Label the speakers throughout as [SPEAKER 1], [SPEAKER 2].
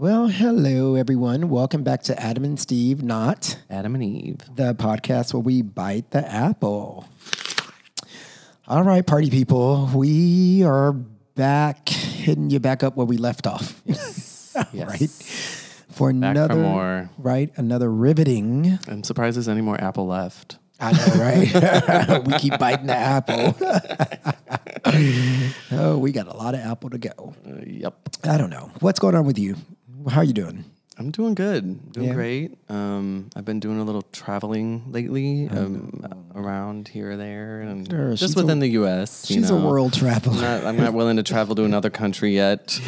[SPEAKER 1] Well, hello everyone. Welcome back to Adam and Steve Not,
[SPEAKER 2] Adam and Eve.
[SPEAKER 1] the podcast where we bite the apple. All right, party people, we are back, hitting you back up where we left off.
[SPEAKER 2] Yes.
[SPEAKER 1] right? For
[SPEAKER 2] Back for
[SPEAKER 1] another
[SPEAKER 2] more.
[SPEAKER 1] right, another riveting.
[SPEAKER 2] I'm surprised there's any more apple left.
[SPEAKER 1] I know, right? we keep biting the apple. oh, we got a lot of apple to go.
[SPEAKER 2] Uh, yep.
[SPEAKER 1] I don't know. What's going on with you? How are you doing?
[SPEAKER 2] I'm doing good. Doing
[SPEAKER 1] Yeah.
[SPEAKER 2] great. Um, I've been doing a little traveling lately, um, around here or there, and
[SPEAKER 1] Sure,
[SPEAKER 2] just
[SPEAKER 1] a-
[SPEAKER 2] within the U.S. you
[SPEAKER 1] She's a world traveler.
[SPEAKER 2] I'm not, I'm not willing to travel to another country yet.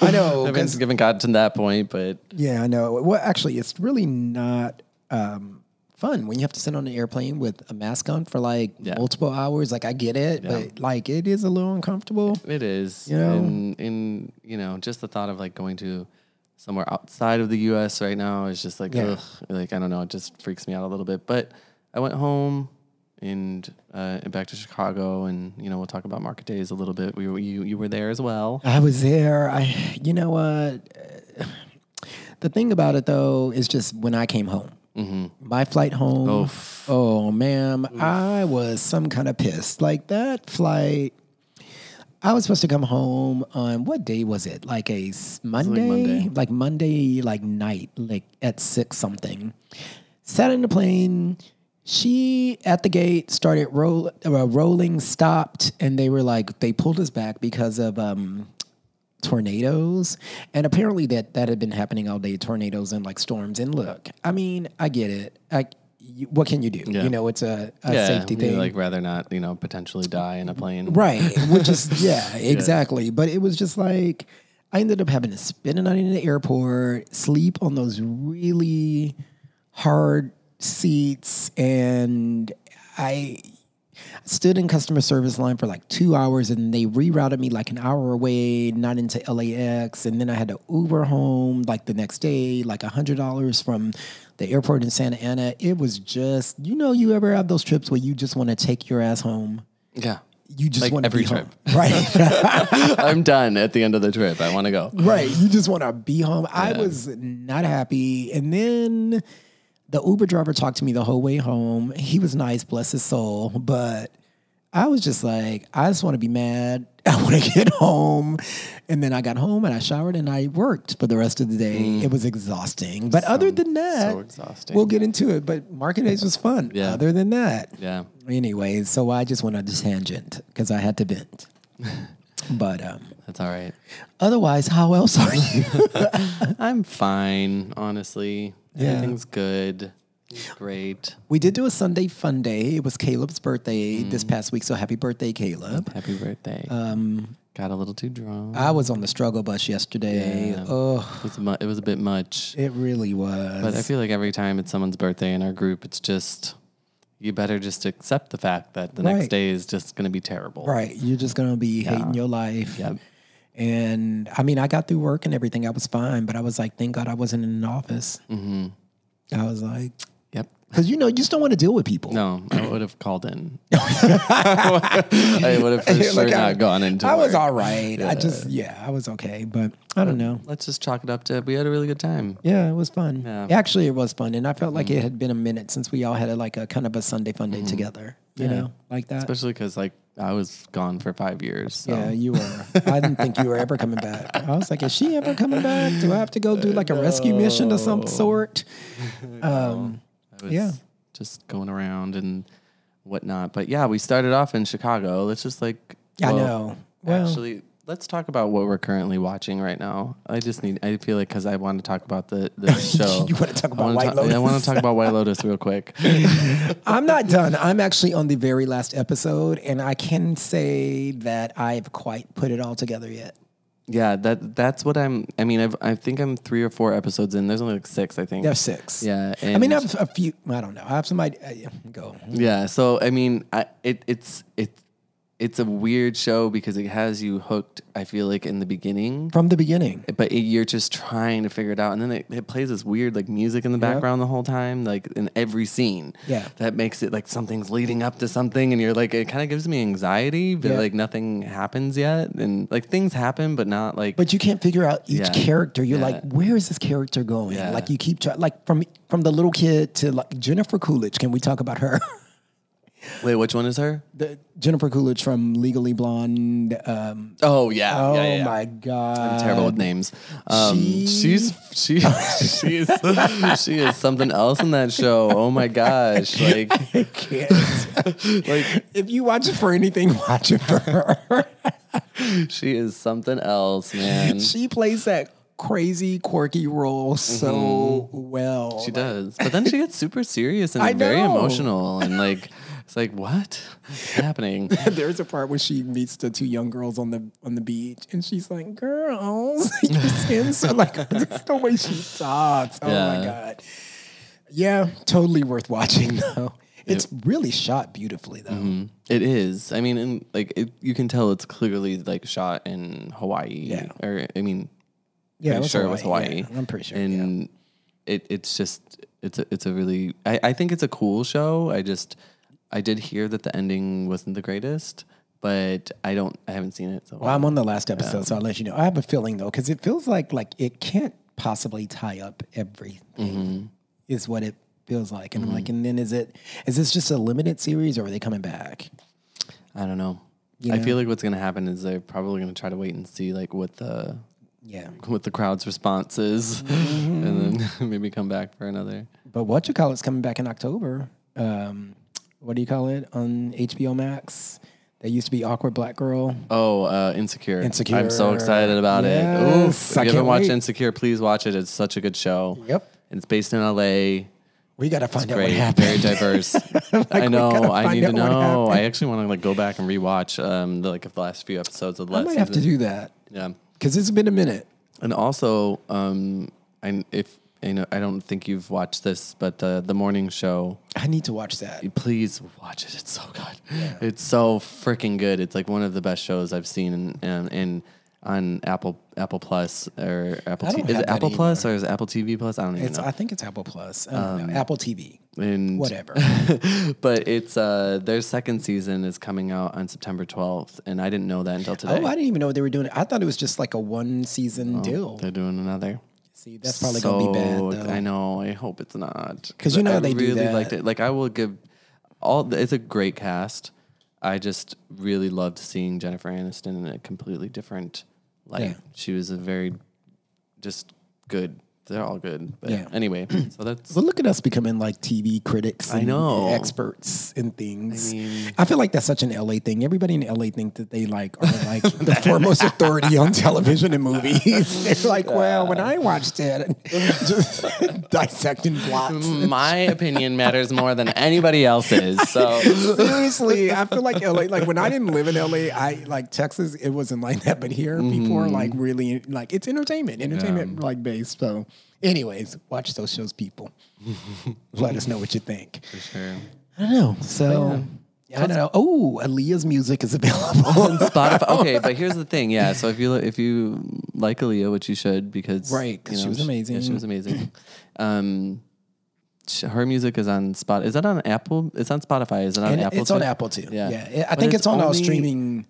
[SPEAKER 1] I know.
[SPEAKER 2] I haven't, haven't gotten to that point, but
[SPEAKER 1] Yeah, I know. Well, actually, it's really not um, fun when you have to sit on an airplane with a mask on for like
[SPEAKER 2] Yeah.
[SPEAKER 1] multiple hours. Like, I get it,
[SPEAKER 2] Yeah.
[SPEAKER 1] but like, it is a little uncomfortable.
[SPEAKER 2] it is.
[SPEAKER 1] You know?
[SPEAKER 2] and, and you know, just the thought of like going to somewhere outside of the U.S. right now is just like,
[SPEAKER 1] Yeah.
[SPEAKER 2] ugh, like I don't know, it just freaks me out a little bit. But I went home and uh, and back to Chicago, and you know, we'll talk about market days a little bit. We were, you you were there as well.
[SPEAKER 1] I was there. I, you know what? The thing about it though is just when I came home, my flight home.
[SPEAKER 2] Oof.
[SPEAKER 1] Oh, ma'am, I was some kind of pissed. Like that flight. I was supposed to come home on what day was it? Like a Monday,
[SPEAKER 2] Monday.
[SPEAKER 1] like Monday, like night, like at six something. Sat in the plane. She at the gate started roll, uh, rolling, stopped, and they were like they pulled us back because of um, tornadoes, and apparently that that had been happening all day. Tornadoes and like storms. And look, I mean, I get it. I, you, what can you do?
[SPEAKER 2] Yeah.
[SPEAKER 1] You know, it's a, a
[SPEAKER 2] yeah,
[SPEAKER 1] safety thing.
[SPEAKER 2] like rather not, you know, potentially die in a plane.
[SPEAKER 1] Right. Which is, yeah, exactly. But it was just like, I ended up having to spend a night in the airport, sleep on those really hard seats. And I stood in customer service line for like two hours and they rerouted me like an hour away, not into LAX. And then I had to Uber home like the next day, like a $100 from the airport in Santa Ana. It was just, you know, you ever have those trips where you just want to take your ass home?
[SPEAKER 2] Yeah.
[SPEAKER 1] you just
[SPEAKER 2] Like
[SPEAKER 1] want to
[SPEAKER 2] every
[SPEAKER 1] be home. Right.
[SPEAKER 2] I'm done at the end of the trip. I want to go.
[SPEAKER 1] right. You just want to be home. I was not happy. And then the Uber driver talked to me the whole way home. He was nice, bless his soul. But I was just like, I just want to be mad. I want to get home. And then I got home and I showered and I worked for the rest of the day. It was exhausting. But other than that,
[SPEAKER 2] so exhausting.
[SPEAKER 1] we'll get into it. But market days was fun.
[SPEAKER 2] Yeah.
[SPEAKER 1] Other than that,
[SPEAKER 2] Yeah.
[SPEAKER 1] Anyways, so I just went on this tangent because I had to vent. but um,
[SPEAKER 2] That's all right.
[SPEAKER 1] otherwise, how else are you?
[SPEAKER 2] I'm fine, honestly.
[SPEAKER 1] Yeah.
[SPEAKER 2] Everything's good. Great.
[SPEAKER 1] we did do a Sunday fun day. It was Caleb's birthday this past week, so happy birthday, Caleb.
[SPEAKER 2] Happy birthday.
[SPEAKER 1] Um,
[SPEAKER 2] Got a little too drunk.
[SPEAKER 1] I was on the struggle bus yesterday.
[SPEAKER 2] Yeah.
[SPEAKER 1] Oh,
[SPEAKER 2] it, was mu- it was a bit much.
[SPEAKER 1] it really was.
[SPEAKER 2] But I feel like every time it's someone's birthday in our group, it's just, you better just accept the fact that the
[SPEAKER 1] Right.
[SPEAKER 2] next day is just going to be terrible.
[SPEAKER 1] right, you're just gonna be hating your life.
[SPEAKER 2] Yep.
[SPEAKER 1] And I mean, I got through work and everything. I was fine, but I was like, thank God I wasn't in an office. Mm-hmm. I was like. Because you know, you just don't want to deal with people.
[SPEAKER 2] No, I would have called in. I would have for sure
[SPEAKER 1] Like, I-
[SPEAKER 2] not gone into
[SPEAKER 1] I was
[SPEAKER 2] work.
[SPEAKER 1] all right. I just, yeah, I was okay. But I don't know.
[SPEAKER 2] Let's just chalk it up to we had a really good time.
[SPEAKER 1] Yeah, it was fun.
[SPEAKER 2] Yeah.
[SPEAKER 1] Actually, it was fun, and I felt like it had been a minute since we all had a, like a kind of a Sunday fun day together. You
[SPEAKER 2] Yeah.
[SPEAKER 1] know, like that.
[SPEAKER 2] Especially because like I was gone for five years. So.
[SPEAKER 1] yeah, you were. I didn't think you were ever coming back. I was like, is she ever coming back? Do I have to go do like a rescue mission of some sort? Um,
[SPEAKER 2] I was
[SPEAKER 1] Yeah.
[SPEAKER 2] just going around and whatnot. But yeah, we started off in Chicago. Let's just like
[SPEAKER 1] I
[SPEAKER 2] well,
[SPEAKER 1] know. Well-
[SPEAKER 2] actually, let's talk about what we're currently watching right now. I just need. I feel like because I want to talk about the the show.
[SPEAKER 1] You wanna talk
[SPEAKER 2] I
[SPEAKER 1] about White
[SPEAKER 2] talk- I want to talk about White Lotus real quick.
[SPEAKER 1] I'm not done. I'm actually on the very last episode, and I can say that I've quite put it all together yet.
[SPEAKER 2] Yeah, that that's what I'm. I mean, I've, I think I'm three or four episodes in. There's only like six, I think.
[SPEAKER 1] There's six.
[SPEAKER 2] Yeah,
[SPEAKER 1] I mean, I have a few. I don't know. I have some idea. Uh, go.
[SPEAKER 2] Yeah. So I mean, I, it it's it it's a weird show because it has you hooked. I feel like in the beginning,
[SPEAKER 1] From the beginning.
[SPEAKER 2] Eh, but it, you're just trying to figure it out, and then it, it plays this weird like music in the background the whole time, like in every scene.
[SPEAKER 1] Yeah.
[SPEAKER 2] that makes it like something's leading up to something, and you're like, it kind of gives me anxiety, but
[SPEAKER 1] Yeah.
[SPEAKER 2] like nothing happens yet, and like things happen, but not like.
[SPEAKER 1] But you can't figure out each
[SPEAKER 2] Yeah.
[SPEAKER 1] character. You're
[SPEAKER 2] Yeah.
[SPEAKER 1] like, where is this character going?
[SPEAKER 2] Yeah.
[SPEAKER 1] Like you keep try- like from from the little kid to like Jennifer Coolidge. Can we talk about her?
[SPEAKER 2] wait, which one is her?
[SPEAKER 1] the Jennifer Coolidge from Legally Blonde. Um,
[SPEAKER 2] Oh yeah,
[SPEAKER 1] oh
[SPEAKER 2] yeah, yeah, yeah.
[SPEAKER 1] my god, I'm
[SPEAKER 2] terrible with names. Um,
[SPEAKER 1] she-
[SPEAKER 2] she's she she is she is something else in that show. Oh my gosh! Like
[SPEAKER 1] I can't.
[SPEAKER 2] like
[SPEAKER 1] if you watch it for anything, watch it for her.
[SPEAKER 2] she is something else, man. She,
[SPEAKER 1] she plays that crazy, quirky role so well.
[SPEAKER 2] Mm-hmm. does, but then she gets super serious and
[SPEAKER 1] I
[SPEAKER 2] very
[SPEAKER 1] know.
[SPEAKER 2] emotional, and like it's like what is happening?
[SPEAKER 1] There's a part where she meets the two young girls on the on the beach, and she's like, "Girls, your skin's so like just the way she talks. Oh my god, yeah, totally worth watching though. It's really shot beautifully though.
[SPEAKER 2] Mm, It is. I mean, and like it, you can tell it's clearly like shot in Hawaii.
[SPEAKER 1] Yeah.
[SPEAKER 2] Or I mean,
[SPEAKER 1] Yeah,
[SPEAKER 2] pretty sure it was Hawaii.
[SPEAKER 1] yeah, I'm pretty sure. yeah.
[SPEAKER 2] and it it's just it's a it's a really I, I think it's a cool show. I just I did hear that the ending wasn't the greatest, but I don't I haven't seen it. So
[SPEAKER 1] Well, I'm on the last episode, so I'll let you know. I have a feeling though, because it feels like like it can't possibly tie up everything.
[SPEAKER 2] Mm-hmm.
[SPEAKER 1] Is what it feels like, and I'm like, and then is it is this just a limited series, or are they coming back?
[SPEAKER 2] I don't know.
[SPEAKER 1] You
[SPEAKER 2] I feel like what's gonna happen is they're probably gonna try to wait and see like what the
[SPEAKER 1] Yeah,
[SPEAKER 2] what the crowd's response is,
[SPEAKER 1] Mm-hmm.
[SPEAKER 2] and then maybe come back for another.
[SPEAKER 1] but what you call it's coming back in October. Um, what do you call it on HBO Max? That used to be awkward black girl.
[SPEAKER 2] Oh, uh, Insecure.
[SPEAKER 1] Insecure.
[SPEAKER 2] I'm so excited about
[SPEAKER 1] Yes,
[SPEAKER 2] it. Oof. If
[SPEAKER 1] I
[SPEAKER 2] you
[SPEAKER 1] can't
[SPEAKER 2] haven't watched
[SPEAKER 1] wait.
[SPEAKER 2] Insecure, please watch it. It's such a good show.
[SPEAKER 1] Yep.
[SPEAKER 2] And it's based in LA.
[SPEAKER 1] We got to find out what
[SPEAKER 2] Great,
[SPEAKER 1] happened.
[SPEAKER 2] very diverse. I know. I need to know. I actually want to like go back and rewatch um the, like the last few episodes of the
[SPEAKER 1] I
[SPEAKER 2] last
[SPEAKER 1] might have to do that
[SPEAKER 2] Yeah,
[SPEAKER 1] because it's been a minute.
[SPEAKER 2] and also um, I if you know I don't think you've watched this, but uh, the morning show.
[SPEAKER 1] I need to watch that.
[SPEAKER 2] Please watch it. It's so good. It's so freaking good. It's like one of the best shows I've seen in in, in on Apple Apple Plus or Apple.
[SPEAKER 1] I
[SPEAKER 2] T-
[SPEAKER 1] don't
[SPEAKER 2] is it Apple
[SPEAKER 1] either.
[SPEAKER 2] Plus or is it Apple TV Plus? I don't even
[SPEAKER 1] It's
[SPEAKER 2] know.
[SPEAKER 1] I think it's Apple Plus.
[SPEAKER 2] Um,
[SPEAKER 1] know. Apple TV.
[SPEAKER 2] And
[SPEAKER 1] Whatever.
[SPEAKER 2] but it's uh their second season is coming out on September 12th and I didn't know that until today.
[SPEAKER 1] Oh, I didn't even know they were doing it. I thought it was just like a one season deal.
[SPEAKER 2] They're doing another.
[SPEAKER 1] See, that's probably gonna be bad though.
[SPEAKER 2] I know. I hope it's not
[SPEAKER 1] because you know
[SPEAKER 2] I
[SPEAKER 1] they do
[SPEAKER 2] really
[SPEAKER 1] that.
[SPEAKER 2] liked it. Like I will give all. It's a great cast. I just really loved seeing Jennifer Aniston in a completely different light.
[SPEAKER 1] Yeah.
[SPEAKER 2] She was a very just good. They're all good. But
[SPEAKER 1] Yeah.
[SPEAKER 2] anyway, so that's
[SPEAKER 1] But look at us becoming like TV critics.
[SPEAKER 2] I know.
[SPEAKER 1] experts in things. I,
[SPEAKER 2] mean-
[SPEAKER 1] feel like that's such an LA thing. Everybody in LA think that they like are like the foremost authority on television and movies. They're like, well, when I watched it, just dissecting plots.
[SPEAKER 2] my opinion matters more than anybody else's. So
[SPEAKER 1] Seriously, I feel like LA. Like when I didn't live in LA, I like Texas. It wasn't like that, but here people are mm-hmm. like really like it's entertainment, entertainment like based. So, anyways, watch those shows, people. Let us know what you think.
[SPEAKER 2] For sure.
[SPEAKER 1] I don't know. So. I don't know. Oh, Aaliyah's music is available.
[SPEAKER 2] on Spotify. Okay, but here's the thing. Yeah, so if you if you like Aaliyah, which you should, because
[SPEAKER 1] Right,
[SPEAKER 2] you
[SPEAKER 1] she
[SPEAKER 2] know,
[SPEAKER 1] was
[SPEAKER 2] yeah,
[SPEAKER 1] amazing.
[SPEAKER 2] she was amazing. um, her music is on Spot. Is that on Apple? It's on Spotify. Is it on
[SPEAKER 1] and
[SPEAKER 2] Apple?
[SPEAKER 1] it's on? Apple too.
[SPEAKER 2] Yeah.
[SPEAKER 1] Yeah, I
[SPEAKER 2] But
[SPEAKER 1] think
[SPEAKER 2] it's
[SPEAKER 1] it's, on our
[SPEAKER 2] only-
[SPEAKER 1] streaming.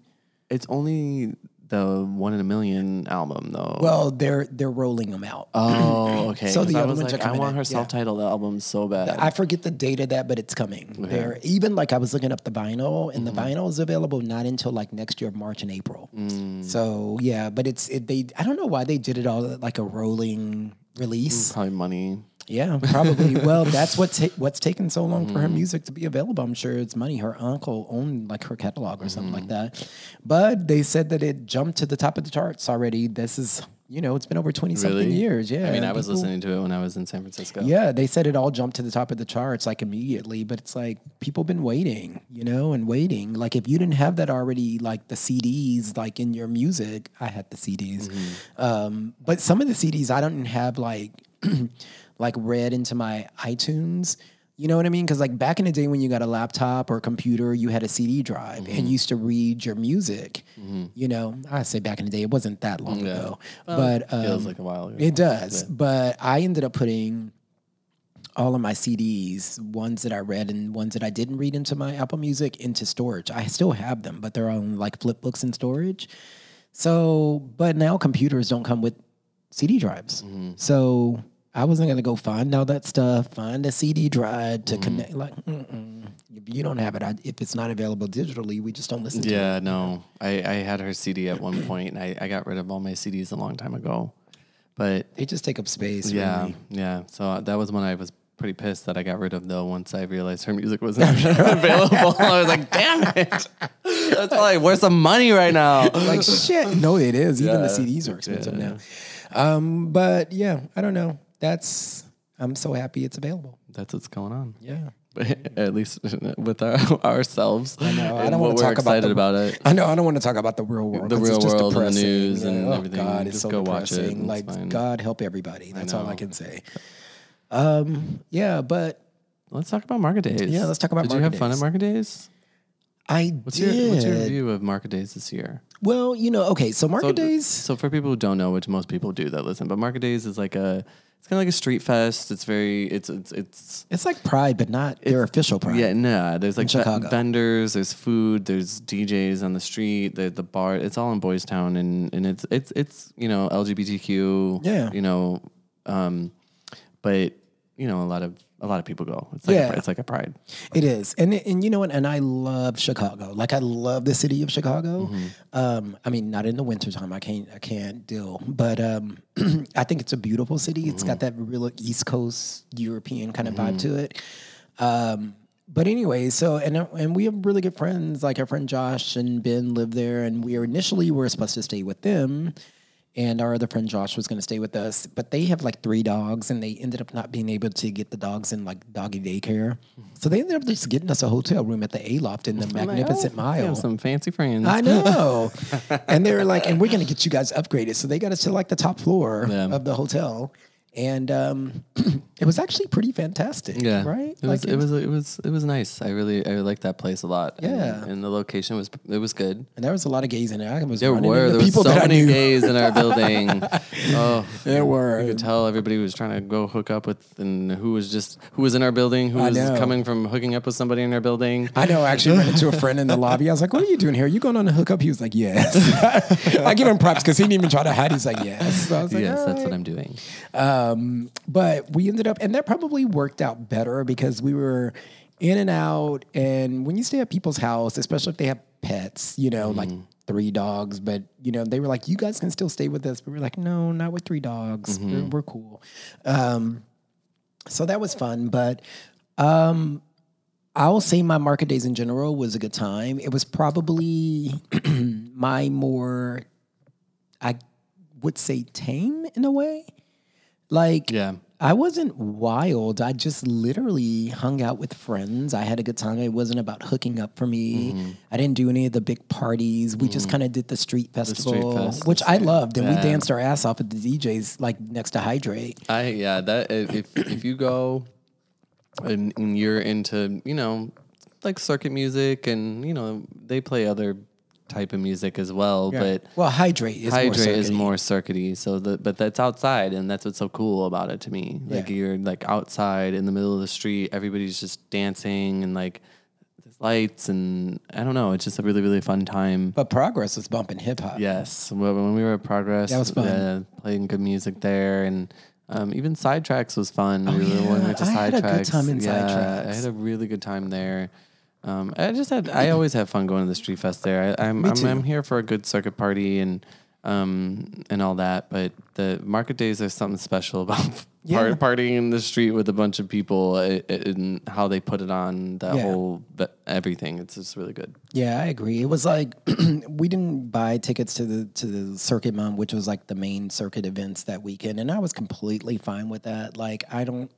[SPEAKER 2] It's only the One in a Million album, though.
[SPEAKER 1] Well, they're they're rolling them out.
[SPEAKER 2] oh, okay.
[SPEAKER 1] So the
[SPEAKER 2] I
[SPEAKER 1] other ones
[SPEAKER 2] like,
[SPEAKER 1] are
[SPEAKER 2] I want her
[SPEAKER 1] yeah.
[SPEAKER 2] self-titled album so bad.
[SPEAKER 1] I forget the date of that, but it's coming. There, even like I was looking up the vinyl, and
[SPEAKER 2] Mm-hmm.
[SPEAKER 1] the vinyl is available not until like next year, March and April.
[SPEAKER 2] Mm.
[SPEAKER 1] So yeah, but it's it, they. I don't know why they did it all like a rolling release.
[SPEAKER 2] Probably money.
[SPEAKER 1] Yeah, probably. well, that's what's ta- what's taken so long for her
[SPEAKER 2] Mm-hmm.
[SPEAKER 1] music to be available. I'm sure it's money. Her uncle owned like her catalog or something
[SPEAKER 2] Mm-hmm.
[SPEAKER 1] like that. But they said that it jumped to the top of the charts already. This is you know it's been over twenty something
[SPEAKER 2] Really?
[SPEAKER 1] years. Yeah,
[SPEAKER 2] I mean, I was
[SPEAKER 1] people-
[SPEAKER 2] listening to it when I was in San Francisco.
[SPEAKER 1] Yeah, they said it all jumped to the top of the charts like immediately, but it's like people been waiting, you know, and waiting. Like if you didn't have that already, like the CDs, like in your music, I had the CDs, um, but some of the CDs I don't have like like read into my iTunes. You know what I mean? Because like back in the day when you got a laptop or a computer, you had a CD drive
[SPEAKER 2] Mm-hmm.
[SPEAKER 1] and used to read your music. You know, I say back in the day, it wasn't that long
[SPEAKER 2] Yeah.
[SPEAKER 1] ago,
[SPEAKER 2] Well,
[SPEAKER 1] but
[SPEAKER 2] feels
[SPEAKER 1] um,
[SPEAKER 2] like a while ago.
[SPEAKER 1] it does. But I ended up putting all of my CDs, ones that I read and ones that I didn't read into my Apple Music into storage. I still have them, but they're on like flip books in storage. So, but now computers don't come with CD drives. So I wasn't gonna go find all that stuff, find a CD drive to connect. Like, mm-mm. if you don't have it, I, if it's not available digitally, we just don't listen to it.
[SPEAKER 2] Yeah, no. I, I had her CD at one point, and I, I got rid of all my CDs a long time ago. But
[SPEAKER 1] They just take up space.
[SPEAKER 2] yeah,
[SPEAKER 1] really.
[SPEAKER 2] yeah. So that was when I was pretty pissed that I got rid of though. Once I realized her music wasn't available, I was like, "Damn it! That's like where's the money right now?"
[SPEAKER 1] like shit. No, it is. Even the CDs are expensive
[SPEAKER 2] Yeah.
[SPEAKER 1] now. Um, but yeah, I don't know. That's I'm so happy it's available.
[SPEAKER 2] That's what's going on.
[SPEAKER 1] Yeah.
[SPEAKER 2] At least with our, ourselves, I
[SPEAKER 1] know, I don't wanna talk about the-
[SPEAKER 2] about, it.
[SPEAKER 1] I know I don't want to talk about the real world.
[SPEAKER 2] The
[SPEAKER 1] 'cause it's
[SPEAKER 2] real
[SPEAKER 1] just
[SPEAKER 2] world and the
[SPEAKER 1] depressing.
[SPEAKER 2] news and
[SPEAKER 1] oh
[SPEAKER 2] everything.
[SPEAKER 1] God, it's
[SPEAKER 2] Just
[SPEAKER 1] so
[SPEAKER 2] go watch it,
[SPEAKER 1] depressing. like
[SPEAKER 2] fine.
[SPEAKER 1] God help everybody. That's all I can say. Um, yeah, but
[SPEAKER 2] Let's talk about market days.
[SPEAKER 1] Yeah, let's talk about
[SPEAKER 2] Did you
[SPEAKER 1] market
[SPEAKER 2] have fun at market days?
[SPEAKER 1] I
[SPEAKER 2] What's
[SPEAKER 1] did.
[SPEAKER 2] your What's your view of market days this year?
[SPEAKER 1] Well, you know, okay, so market
[SPEAKER 2] So-
[SPEAKER 1] days.
[SPEAKER 2] So for people who don't know, which most people do that listen, but market days is like a it's kind of like a street fest. It's very it's it's it's
[SPEAKER 1] It's like Pride, but not their official Pride.
[SPEAKER 2] yeah nah. There's like
[SPEAKER 1] Chicago.
[SPEAKER 2] vendors, there's food, there's DJs on the street, the the bar. It's all in Boys Town, and and it's it's it's you know LGBTQ.
[SPEAKER 1] Yeah.
[SPEAKER 2] You know, um, but you know a lot of a lot of people go. It's like
[SPEAKER 1] Yeah.
[SPEAKER 2] a, it's like a pride.
[SPEAKER 1] It is, and and you know what? And I love Chicago. Like I love the city of Chicago.
[SPEAKER 2] Mm-hmm.
[SPEAKER 1] Um, I mean, not in the wintertime. I can't. I can't deal. But um, I think it's a beautiful city. It's
[SPEAKER 2] Mm-hmm.
[SPEAKER 1] got that real East Coast European kind of vibe to it. Um, but anyway, so and and we have really good friends. Like our friend Josh and Ben live there, and we were initially were supposed to stay with them. And our other friend Josh was going to stay with us, but they have like three dogs, and they ended up not being able to get the dogs in like doggy daycare. So they ended up just getting us a hotel room at the Aloft in the Magnificent
[SPEAKER 2] Oh, you have
[SPEAKER 1] Mile.
[SPEAKER 2] some fancy friends.
[SPEAKER 1] I know. and they were like, and we're going to get you guys upgraded. So they got us to like the top floor
[SPEAKER 2] Yeah.
[SPEAKER 1] of the hotel. And um, it was actually pretty fantastic.
[SPEAKER 2] Yeah,
[SPEAKER 1] Right?
[SPEAKER 2] It was,
[SPEAKER 1] Like,
[SPEAKER 2] it was it was it was nice. I really I liked that place a lot.
[SPEAKER 1] Yeah.
[SPEAKER 2] and, the location was it was good.
[SPEAKER 1] And there was a lot of gays in there. I was
[SPEAKER 2] There were there was so
[SPEAKER 1] that
[SPEAKER 2] many gays in our building. oh,
[SPEAKER 1] There
[SPEAKER 2] you
[SPEAKER 1] were.
[SPEAKER 2] could tell everybody was trying to go hook up with, and who was just who was in our building, who
[SPEAKER 1] I
[SPEAKER 2] was
[SPEAKER 1] know.
[SPEAKER 2] coming from hooking up with somebody in our building.
[SPEAKER 1] I know. I actually ran into a friend in the lobby. I was like, "What are you doing here? Are you going on a hookup?" He was like, "Yes." I give him props because he didn't even try to hide. He's like, "Yes." So I was like,
[SPEAKER 2] yes,
[SPEAKER 1] "All
[SPEAKER 2] that's what. I'm doing.
[SPEAKER 1] Um, but we ended up, and that probably worked out better because we were in and out. And when you stay at people's house, especially if they have pets, you know, like three dogs, but you know, they were like, "You guys can still stay with us," but we were like, "No, not with three dogs. We're, we're cool." Um, so that was fun, but um, I'll say my market days in general was a good time. It was probably my more, I would say, tame in a way. Like,
[SPEAKER 2] Yeah.
[SPEAKER 1] I wasn't wild. I just literally hung out with friends. I had a good time. It wasn't about hooking up for me.
[SPEAKER 2] Mm-hmm.
[SPEAKER 1] I didn't do any of the big parties. We just kind of did the street festival,
[SPEAKER 2] fest,
[SPEAKER 1] which I loved, and we danced our ass off at the DJs like next to Hydrate.
[SPEAKER 2] I yeah that if if you go and, and you're into you know like circuit music and you know they play other type of music as well, but
[SPEAKER 1] well, Hydrate is more
[SPEAKER 2] hydrate is
[SPEAKER 1] circuity.
[SPEAKER 2] more circuity. So the but that's outside, and that's what's so cool about it to me. Like
[SPEAKER 1] Yeah.
[SPEAKER 2] you're like outside in the middle of the street, everybody's just dancing and like there's lights and I don't know. It's just a really really fun time.
[SPEAKER 1] But Progress was bumping hip hop.
[SPEAKER 2] Yes, when we were at Progress,
[SPEAKER 1] That was fun.
[SPEAKER 2] uh, playing good music there, and um, even Sidetracks was fun. we were
[SPEAKER 1] Oh, yeah.
[SPEAKER 2] when we went to
[SPEAKER 1] I had a good
[SPEAKER 2] Sidetracks.
[SPEAKER 1] time in
[SPEAKER 2] yeah, I had a really good time there. Um, I just had I always have fun going to the street fest there. I, I'm, I'm. I'm here for a good circuit party and um and all that, but the market days are something special about
[SPEAKER 1] Yeah.
[SPEAKER 2] part, partying in the street with a bunch of people uh, and how they put it on that
[SPEAKER 1] Yeah.
[SPEAKER 2] whole everything. It's just really good.
[SPEAKER 1] Yeah, I agree. It was like we didn't buy tickets to the to the Circuit Month, which was like the main circuit events that weekend, and I was completely fine with that. Like I don't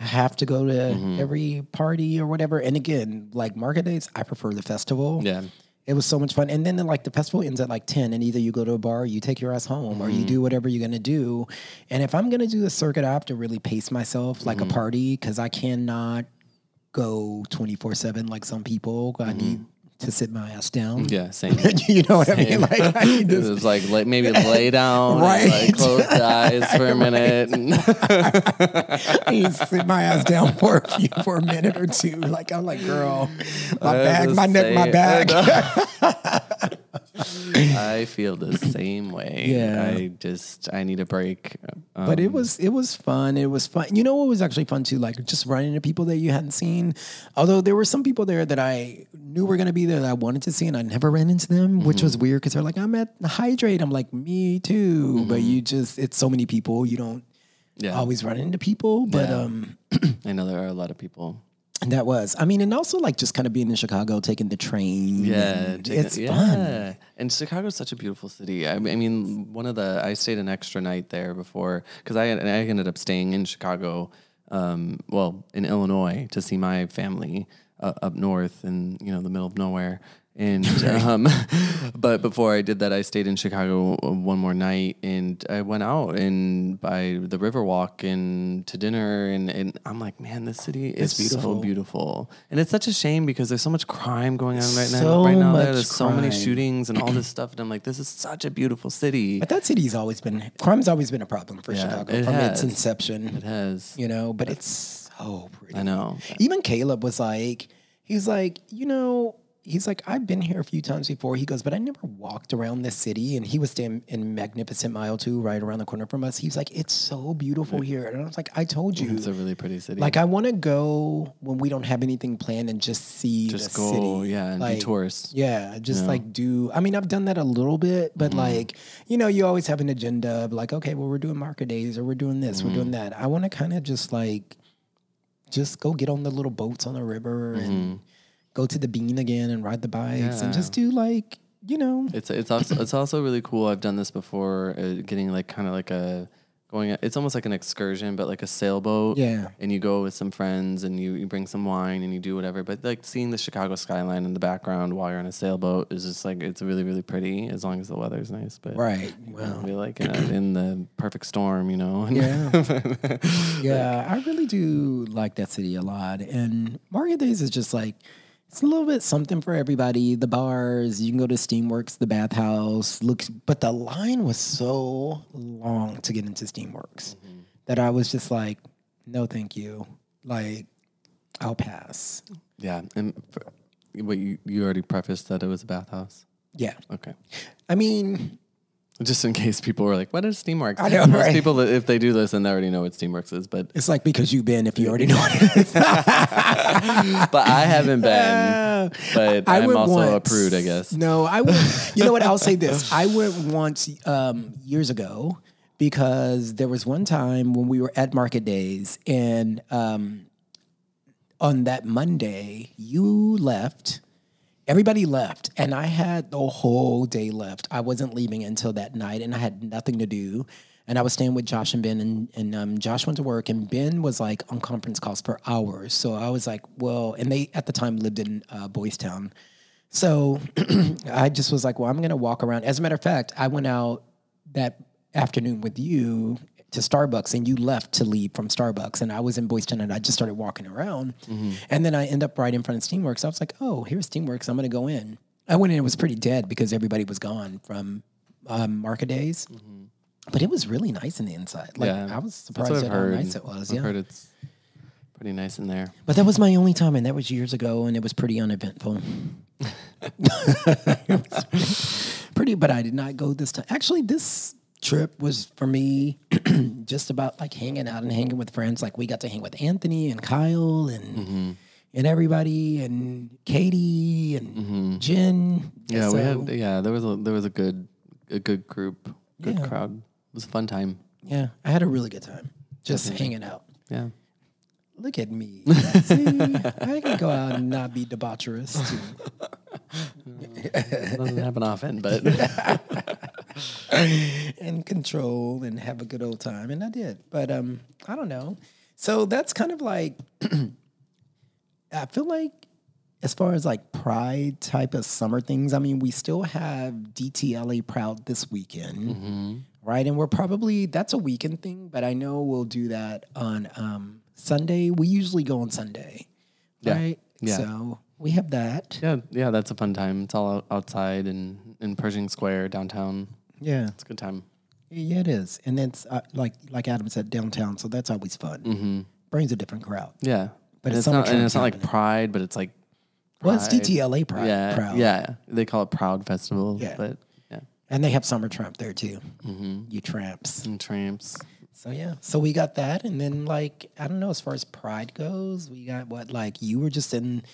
[SPEAKER 1] have to go to
[SPEAKER 2] Mm-hmm.
[SPEAKER 1] every party or whatever. And again, like market days, I prefer the festival.
[SPEAKER 2] Yeah.
[SPEAKER 1] It was so much fun. And then like the festival ends at like 10 and either you go to a bar, or you take your ass home or you do whatever you're going to do. And if I'm going to do the circuit, I have to really pace myself like a party cuz I cannot go 24 7 like some people. I
[SPEAKER 2] Mm-hmm.
[SPEAKER 1] need to sit my ass down.
[SPEAKER 2] Yeah, same.
[SPEAKER 1] you know what I mean? Like, I need
[SPEAKER 2] It was like lay, maybe lay down,
[SPEAKER 1] Right.
[SPEAKER 2] and, like close the eyes for a minute.
[SPEAKER 1] I sit my ass down for a few, for a minute or two. Like I'm like, girl, my
[SPEAKER 2] I
[SPEAKER 1] back, my neck, my back.
[SPEAKER 2] I feel the same way.
[SPEAKER 1] Yeah.
[SPEAKER 2] I just I need a break. Um,
[SPEAKER 1] but it was it was fun. It was fun. You know what was actually fun too? Like just running into people that you hadn't seen. Although there were some people there that I knew were gonna be there that I wanted to see, and I never ran into them, which
[SPEAKER 2] Mm-hmm.
[SPEAKER 1] was weird because they're like, "I'm at Hydrate." I'm like, "Me too," but
[SPEAKER 2] Mm-hmm.
[SPEAKER 1] you just it's so many people. You don't
[SPEAKER 2] yeah.
[SPEAKER 1] always run into people, but
[SPEAKER 2] Yeah.
[SPEAKER 1] um.
[SPEAKER 2] I know there are a lot of people.
[SPEAKER 1] That was. I mean, and also like just kind of being in Chicago, taking the train.
[SPEAKER 2] Yeah, take it-
[SPEAKER 1] it's
[SPEAKER 2] yeah.
[SPEAKER 1] fun.
[SPEAKER 2] And Chicago's such a beautiful city. I, mean- I mean, one of the I stayed an extra night there before because I I ended up staying in Chicago, um, well, in Illinois to see my family uh, up north in you know the middle of nowhere. And um, but before I did that, I stayed in Chicago one more night, and I went out and by the Riverwalk and to dinner, and, and I'm like, man, this city is
[SPEAKER 1] beautiful.
[SPEAKER 2] so beautiful, and it's such a shame because there's so much crime going on right now. Right now, there's so many shootings and all this stuff, and I'm like, this is such a beautiful city.
[SPEAKER 1] But that city's always been crime's always been a problem for
[SPEAKER 2] Yeah,
[SPEAKER 1] Chicago
[SPEAKER 2] it
[SPEAKER 1] from
[SPEAKER 2] has.
[SPEAKER 1] its inception.
[SPEAKER 2] It has,
[SPEAKER 1] You know, but it's so pretty.
[SPEAKER 2] I know.
[SPEAKER 1] Even Caleb was like, he's like, you know, he's like, I've been here a few times before. He goes, but I never walked around this city. And he was staying in Magnificent Mile too, right around the corner from us. He's like, it's so beautiful here. And I was like, I told you.
[SPEAKER 2] It's a really pretty city.
[SPEAKER 1] Like I want to go when we don't have anything planned and just see
[SPEAKER 2] just
[SPEAKER 1] the
[SPEAKER 2] go,
[SPEAKER 1] city.
[SPEAKER 2] yeah, and
[SPEAKER 1] like,
[SPEAKER 2] be tourists.
[SPEAKER 1] Yeah, just like do. I mean, I've done that a little bit, but
[SPEAKER 2] Mm-hmm.
[SPEAKER 1] like you know, you always have an agenda of like, okay, well, we're doing market days or we're doing this, we're
[SPEAKER 2] Mm-hmm.
[SPEAKER 1] doing that. I want to kind of just like, just go get on the little boats on the river
[SPEAKER 2] Mm-hmm.
[SPEAKER 1] and go to the bean again and ride the bikes and just do like you know.
[SPEAKER 2] It's it's also it's also really cool. I've done this before, uh, getting like kind of like a going. It's almost like an excursion, but like a sailboat.
[SPEAKER 1] Yeah.
[SPEAKER 2] And you go with some friends, and you, you bring some wine, and you do whatever. But like seeing the Chicago skyline in the background while you're on a sailboat is just like it's really really pretty as long as the weather's nice. But
[SPEAKER 1] Right. Well,
[SPEAKER 2] be like in, a, in the perfect storm, you know.
[SPEAKER 1] Yeah. yeah, I really do like that city a lot. And Market Days is just like it's a little bit something for everybody. The bars, you can go to Steamworks, the bathhouse. Looks, but the line was so long to get into Steamworks mm-hmm. that I was just like, no, thank you. Like, I'll pass.
[SPEAKER 2] yeah. And for, what you you already prefaced that it was a bathhouse.
[SPEAKER 1] Yeah,
[SPEAKER 2] Okay.
[SPEAKER 1] I mean,
[SPEAKER 2] Just in case people were like, "What is Steamworks?"
[SPEAKER 1] I know,
[SPEAKER 2] Most
[SPEAKER 1] right?
[SPEAKER 2] people, if they do listen, they already know what Steamworks is. But
[SPEAKER 1] it's like because you've been, if you already know what it is.
[SPEAKER 2] but I haven't been. But
[SPEAKER 1] I
[SPEAKER 2] I'm
[SPEAKER 1] went
[SPEAKER 2] also a
[SPEAKER 1] once.
[SPEAKER 2] prude, I guess.
[SPEAKER 1] No, I went. You know what? I'll say this. I went once um, years ago because there was one time when we were at Market Days, and um, on that Monday, you left. Everybody left, and I had the whole day left. I wasn't leaving until that night, and I had nothing to do. And I was staying with Josh and Ben, and, and um, Josh went to work, and Ben was like on conference calls for hours. So I was like, well, and they at the time lived in uh, Boys Town. So I just was like, well, I'm going to walk around. As a matter of fact, I went out that afternoon with you to Starbucks and you left to leave from Starbucks. And I was in Boys Town and I just started walking around. And then I end up right in front of Steamworks. I was like, oh, here's Steamworks. I'm going to go in. I went in. It was pretty dead because everybody was gone from um, market days. But it was really nice in the inside. Like
[SPEAKER 2] yeah,
[SPEAKER 1] I was surprised at how nice it was.
[SPEAKER 2] I've
[SPEAKER 1] Yeah.
[SPEAKER 2] heard it's pretty nice in there.
[SPEAKER 1] But that was my only time, and that was years ago, and it was pretty uneventful. pretty, but I did not go this time. Actually, this trip was for me just about like hanging out and hanging with friends. Like we got to hang with Anthony and Kyle and mm-hmm. and everybody and Katie and mm-hmm. Jen.
[SPEAKER 2] Yeah,
[SPEAKER 1] So,
[SPEAKER 2] we had. Yeah, there was a there was a good a good group, good
[SPEAKER 1] Yeah.
[SPEAKER 2] crowd. It was a fun time.
[SPEAKER 1] yeah, I had a really good time just hanging out.
[SPEAKER 2] Yeah.
[SPEAKER 1] Look at me. See, I can go out and not be debaucherous
[SPEAKER 2] doesn't happen often, but
[SPEAKER 1] and control and have a good old time and i did. But um i don't know. So that's kind of like i feel like as far as like pride type of summer things i mean we still have dtla proud this weekend right? And we're probably that's a weekend thing but i know we'll do that on um sunday we usually go on sunday
[SPEAKER 2] Yeah.
[SPEAKER 1] right?
[SPEAKER 2] Yeah.
[SPEAKER 1] So we have that.
[SPEAKER 2] Yeah, yeah, that's a fun time. It's all out- outside and in Pershing Square downtown.
[SPEAKER 1] Yeah,
[SPEAKER 2] It's a good time.
[SPEAKER 1] yeah, it is, and it's uh, like like Adam said, downtown. So that's always fun.
[SPEAKER 2] Mm-hmm.
[SPEAKER 1] Brings a different crowd.
[SPEAKER 2] Yeah,
[SPEAKER 1] But
[SPEAKER 2] And
[SPEAKER 1] it's
[SPEAKER 2] it's not, and it's not like. Pride, but it's like
[SPEAKER 1] Well, it's
[SPEAKER 2] Pride.
[SPEAKER 1] DTLA Pride.
[SPEAKER 2] yeah,
[SPEAKER 1] Proud.
[SPEAKER 2] yeah. They call it Proud Festival.
[SPEAKER 1] Yeah.
[SPEAKER 2] but yeah,
[SPEAKER 1] and they have Summer Tramp there too.
[SPEAKER 2] mm-hmm.
[SPEAKER 1] You tramps.
[SPEAKER 2] and tramps.
[SPEAKER 1] So yeah, so we got that, and then like I don't know, as far as Pride goes, we got what like you were just in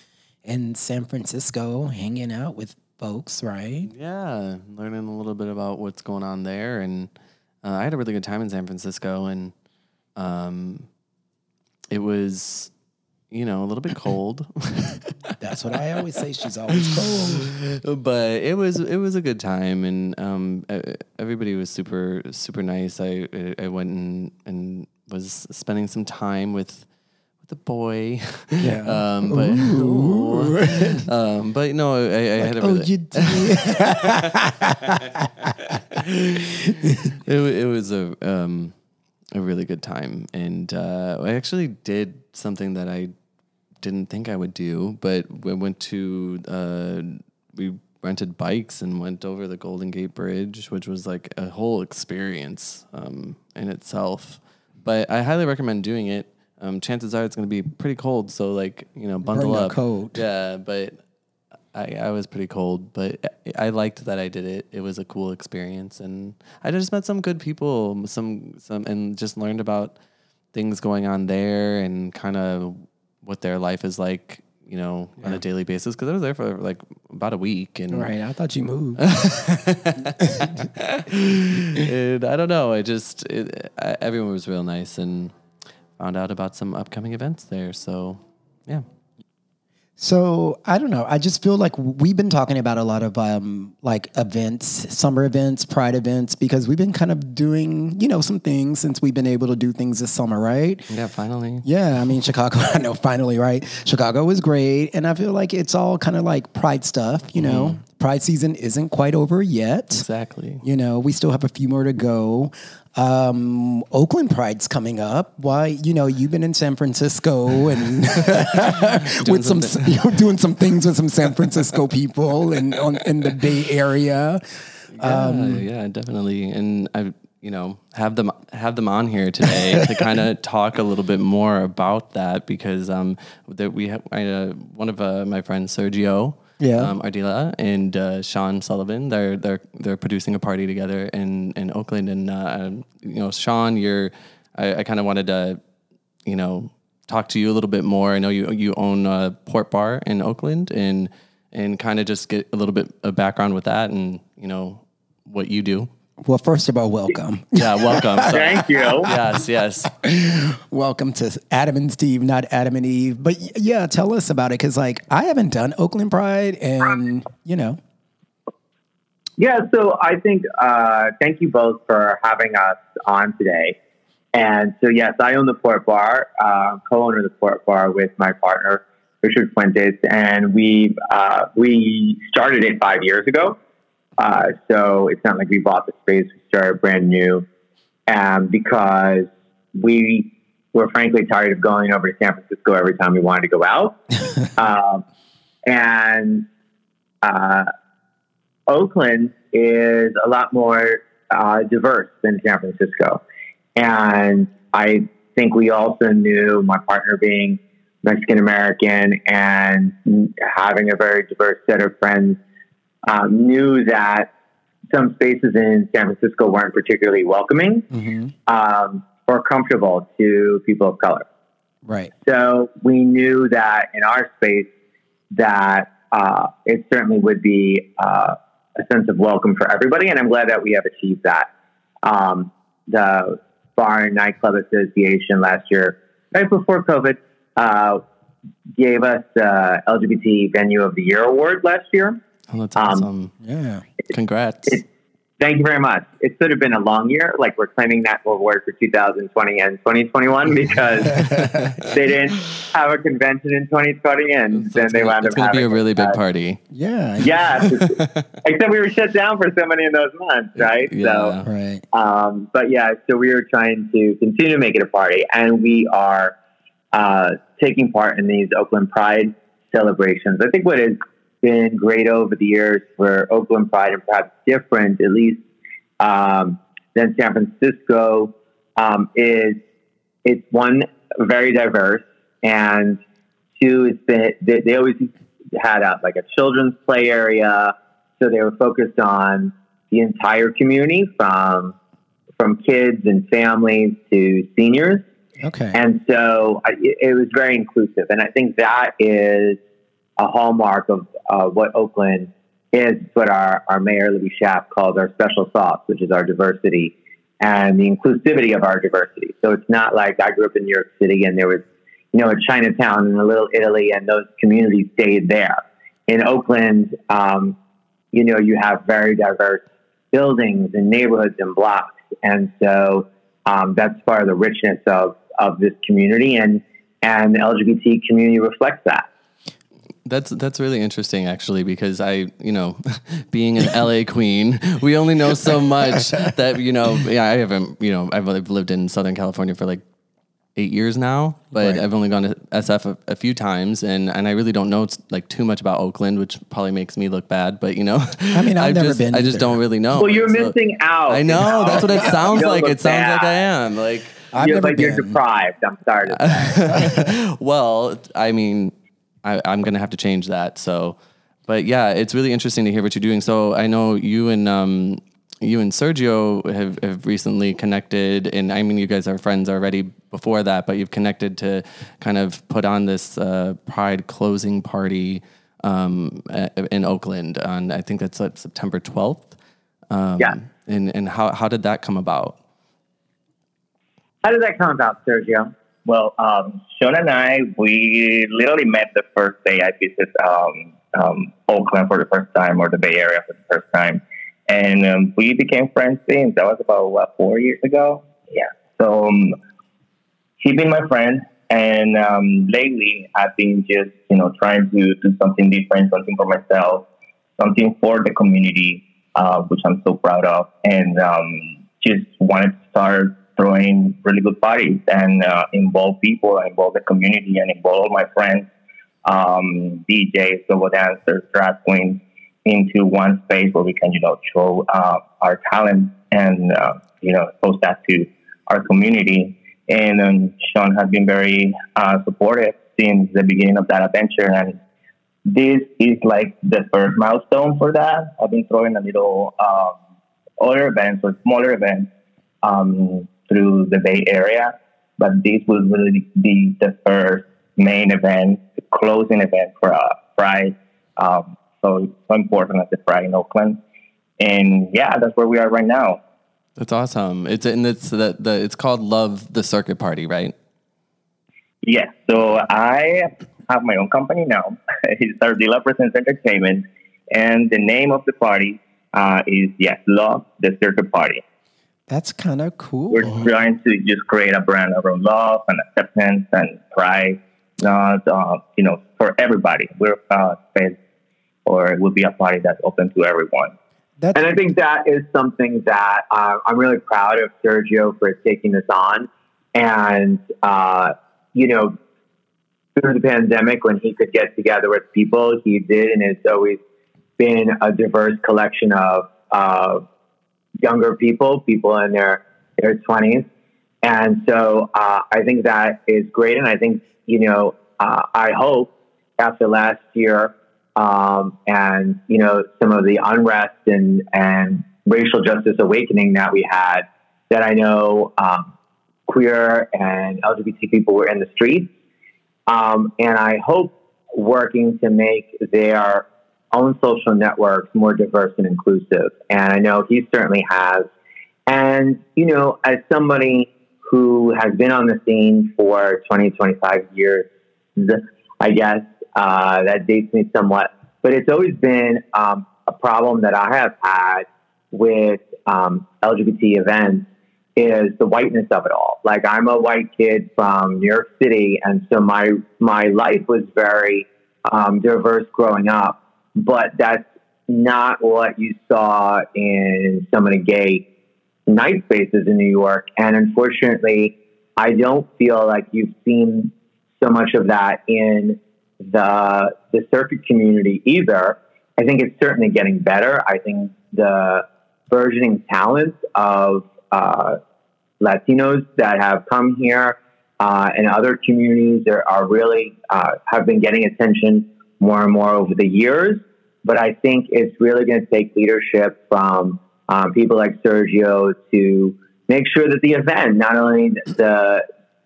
[SPEAKER 1] in San Francisco hanging out with folks, right?
[SPEAKER 2] Yeah, learning a little bit about what's going on there, and uh, I had a really good time in San Francisco, and um, it was, you know, a little bit cold,
[SPEAKER 1] That's what I always say. She's always cold.
[SPEAKER 2] but it was it was a good time, and um, everybody was super super nice. I I- went and and was spending some time with with the boy.
[SPEAKER 1] Yeah.
[SPEAKER 2] um, but um, but no, I, I had a
[SPEAKER 1] oh,
[SPEAKER 2] really,
[SPEAKER 1] you did.
[SPEAKER 2] it, it was a um, a really good time, and uh, I actually did something that I didn't think I would do, but we went to uh, we rented bikes and went over the Golden Gate Bridge, which was like a whole experience um, in itself. But I highly recommend doing it. Um, chances are it's going to be pretty cold, so like you know, bundle
[SPEAKER 1] Bring
[SPEAKER 2] up.
[SPEAKER 1] coat.
[SPEAKER 2] Yeah, but I, I was pretty cold, but I I liked that I did it. It was a cool experience, and I just met some good people, some some, and just learned about things going on there and kind of what their life is like, you know, on a daily basis. Because I was there for like about a week, and
[SPEAKER 1] right. I thought you moved.
[SPEAKER 2] and I don't know. I just it, I, everyone was real nice, and found out about some upcoming events there. So yeah.
[SPEAKER 1] So I don't know. I just feel like we've been talking about a lot of um, like events, summer events, pride events, because we've been kind of doing, you know, some things since we've been able to do things this summer, right?
[SPEAKER 2] Yeah, finally.
[SPEAKER 1] Yeah, I mean Chicago. I know finally, right? Chicago was great, and I feel like it's all kind of like pride stuff. You know, pride season isn't quite over yet.
[SPEAKER 2] Exactly.
[SPEAKER 1] You know, we still have a few more to go. Um, Oakland Pride's coming up. Why? You know, you've been in San Francisco and with some, you know, doing some things with some San Francisco people and on in the Bay Area.
[SPEAKER 2] Yeah, yeah, definitely. And I, you know, have them have them on here today to kind of talk a little bit more about that because um, that we have I, uh, one of uh, my friends Sergio.
[SPEAKER 1] Yeah.
[SPEAKER 2] um, Ardila and uh, Sean Sullivan. They're they're they're producing a party together in in Oakland, and uh, um, you know, Sean, you're I, I kind of wanted to, you know, talk to you a little bit more. I know you you own a port bar in Oakland, and and kind of just get a little bit of background with that, and you know what you do.
[SPEAKER 1] Well, first of all, welcome.
[SPEAKER 2] Yeah, welcome. So-
[SPEAKER 3] Thank you.
[SPEAKER 2] yes, yes.
[SPEAKER 1] welcome to Adam and Steve, not Adam and Eve. But yeah, tell us about it because, like, I haven't done Oakland Pride, and you know,
[SPEAKER 3] Yeah, so I think uh, thank you both for having us on today. And so, yes, I own the Port Bar, uh, co-owner of the Port Bar with my partner Richard Fuentes, and we uh, we started it five years ago. Uh, so it's not like we bought the space; we started brand new, um, because we were frankly tired of going over to San Francisco every time we wanted to go out, um, and. Uh, Oakland is a lot more uh, diverse than San Francisco. And I think we also knew, my partner being Mexican American and having a very diverse set of friends, um, knew that some spaces in San Francisco weren't particularly welcoming um, or comfortable to people of color.
[SPEAKER 1] right?
[SPEAKER 3] So we knew that in our space that uh, it certainly would be uh, a sense of welcome for everybody, and I'm glad that we have achieved that. Um, the Bar and Nightclub Association last year, right before COVID, uh, gave us the LGBT Venue of the Year award last year.
[SPEAKER 2] Oh, that's
[SPEAKER 3] Um,
[SPEAKER 2] awesome.
[SPEAKER 1] Yeah.
[SPEAKER 2] Congrats.
[SPEAKER 3] it- Thank you very much. It should have been a long year, like we're claiming that award for 2020 and 2021 because they didn't have a convention in 2020 and
[SPEAKER 2] So
[SPEAKER 3] then they
[SPEAKER 2] gonna,
[SPEAKER 3] wound
[SPEAKER 2] it's
[SPEAKER 3] up
[SPEAKER 2] gonna be a really big
[SPEAKER 3] uh,
[SPEAKER 2] party.
[SPEAKER 1] Yeah.
[SPEAKER 3] Yeah, except we were shut down for so many of those months, right?
[SPEAKER 2] Yeah.
[SPEAKER 1] Right.
[SPEAKER 3] Um, but yeah, so we were trying to continue to make it a party, and we are uh, taking part in these Oakland Pride celebrations. I think what has been great over the years for Oakland Pride and perhaps different, at least um, than San Francisco, um, is it's one very diverse and two, it's been they, they always had a, like a children's play area, so they were focused on the entire community from from kids and families to seniors.
[SPEAKER 1] Okay.
[SPEAKER 3] And so I, it was very inclusive. And I think that is a hallmark of uh, what Oakland is, what our, our mayor, Libby Schaaf, calls our special sauce, which is our diversity and the inclusivity of our diversity. So it's not like I grew up in New York City and there was, you know, a Chinatown and a little Italy and those communities stayed there. In Oakland, um, you know, you have very diverse buildings and neighborhoods and blocks. And so um, that's part of the richness of, of this community and, and the LGBT community reflects that.
[SPEAKER 2] That's that's really interesting actually because I you know being an LA queen we only know so much that you know yeah I haven't you know I've lived in Southern California for like eight years now but
[SPEAKER 1] Right.
[SPEAKER 2] I've only gone to SF a, a few times and and I really don't know like too much about Oakland which probably makes me look bad but you know
[SPEAKER 1] I mean, I've never
[SPEAKER 2] just,
[SPEAKER 1] been
[SPEAKER 2] I just
[SPEAKER 1] either.
[SPEAKER 2] don't really know
[SPEAKER 3] Well, you're
[SPEAKER 2] So-
[SPEAKER 3] missing out.
[SPEAKER 2] I
[SPEAKER 3] you
[SPEAKER 2] know that's what it sounds
[SPEAKER 3] You don't
[SPEAKER 2] like it sounds like I am like
[SPEAKER 1] I've
[SPEAKER 3] You're,
[SPEAKER 1] never
[SPEAKER 3] but you're deprived. I'm sorry to say.
[SPEAKER 2] well, I mean, I, I'm gonna have to change that. So, but yeah, it's really interesting to hear what you're doing. So I know you and um, you and Sergio have, have recently connected, and I mean, you guys are friends already before that, but you've connected to kind of put on this uh, Pride closing party um, in Oakland on I think that's like September 12th. Um,
[SPEAKER 3] Yeah.
[SPEAKER 2] And and how how did that come about?
[SPEAKER 3] How did that come about, Sergio?
[SPEAKER 4] Well, um, Sean and I, we literally met the first day I visited um, um, Oakland for the first time or the Bay Area for the first time. And um, we became friends since. That was about, what, four years ago? Yeah. So um, he's been my friend. And um, lately, I've been just, you know, trying to do something different, something for myself, something for the community, uh, which I'm so proud of. And um, just wanted to start throwing really good parties and uh, involve people, involve the community, and involve all my friends, um, DJs, solo dancers, drag queens, into one space where we can, you know, show uh, our talent and, uh, you know, post that to our community. And um, Sean has been very uh, supportive since the beginning of that adventure. And this is like the first milestone for that. I've been throwing a little um, other events or smaller events um, through the Bay Area, but this will really be the first main event, the closing event for uh, Pride. Um, so it's so important as the Pride in Oakland. And yeah, that's where we are right now.
[SPEAKER 2] That's awesome. It's and it's the, the it's called Love the Circuit Party, right?
[SPEAKER 4] Yes. So I have my own company now. it's Ardilla Presents Entertainment. And the name of the party uh, is, yes, Love the Circuit Party.
[SPEAKER 1] That's kind of cool.
[SPEAKER 4] We're trying to just create a brand around love and acceptance and pride, not, uh, you know, for everybody. We're a space or it will be a party that's open to everyone.
[SPEAKER 1] That's
[SPEAKER 3] And I think that is something that uh, I'm really proud of Sergio for taking this on. And, uh, you know, through the pandemic, when he could get together with people, he did. And it's always been a diverse collection of uh, younger people, people in their, their 20s. And so uh, I think that is great. And I think, you know, uh, I hope after last year, um, and you know some of the unrest and and racial justice awakening that we had. That I know um, queer and LGBT people were in the streets, um, and I hope working to make their own social networks more diverse and inclusive. And I know he certainly has. And you know, as somebody who has been on the scene for 20, 25 years, I guess uh, that dates me somewhat. But it's always been um, a problem that I have had with um, LGBT events is the whiteness of it all. Like I'm a white kid from New York City, and so my my life was very um, diverse growing up. But that's not what you saw in some of the gay night spaces in New York. And unfortunately, I don't feel like you've seen so much of that in the the circuit community either. I think it's certainly getting better. I think the burgeoning talents of uh, Latinos that have come here uh, and other communities are, are really uh, have been getting attention more and more over the years. But I think it's really going to take leadership from um, people like Sergio to make sure that the event, not only the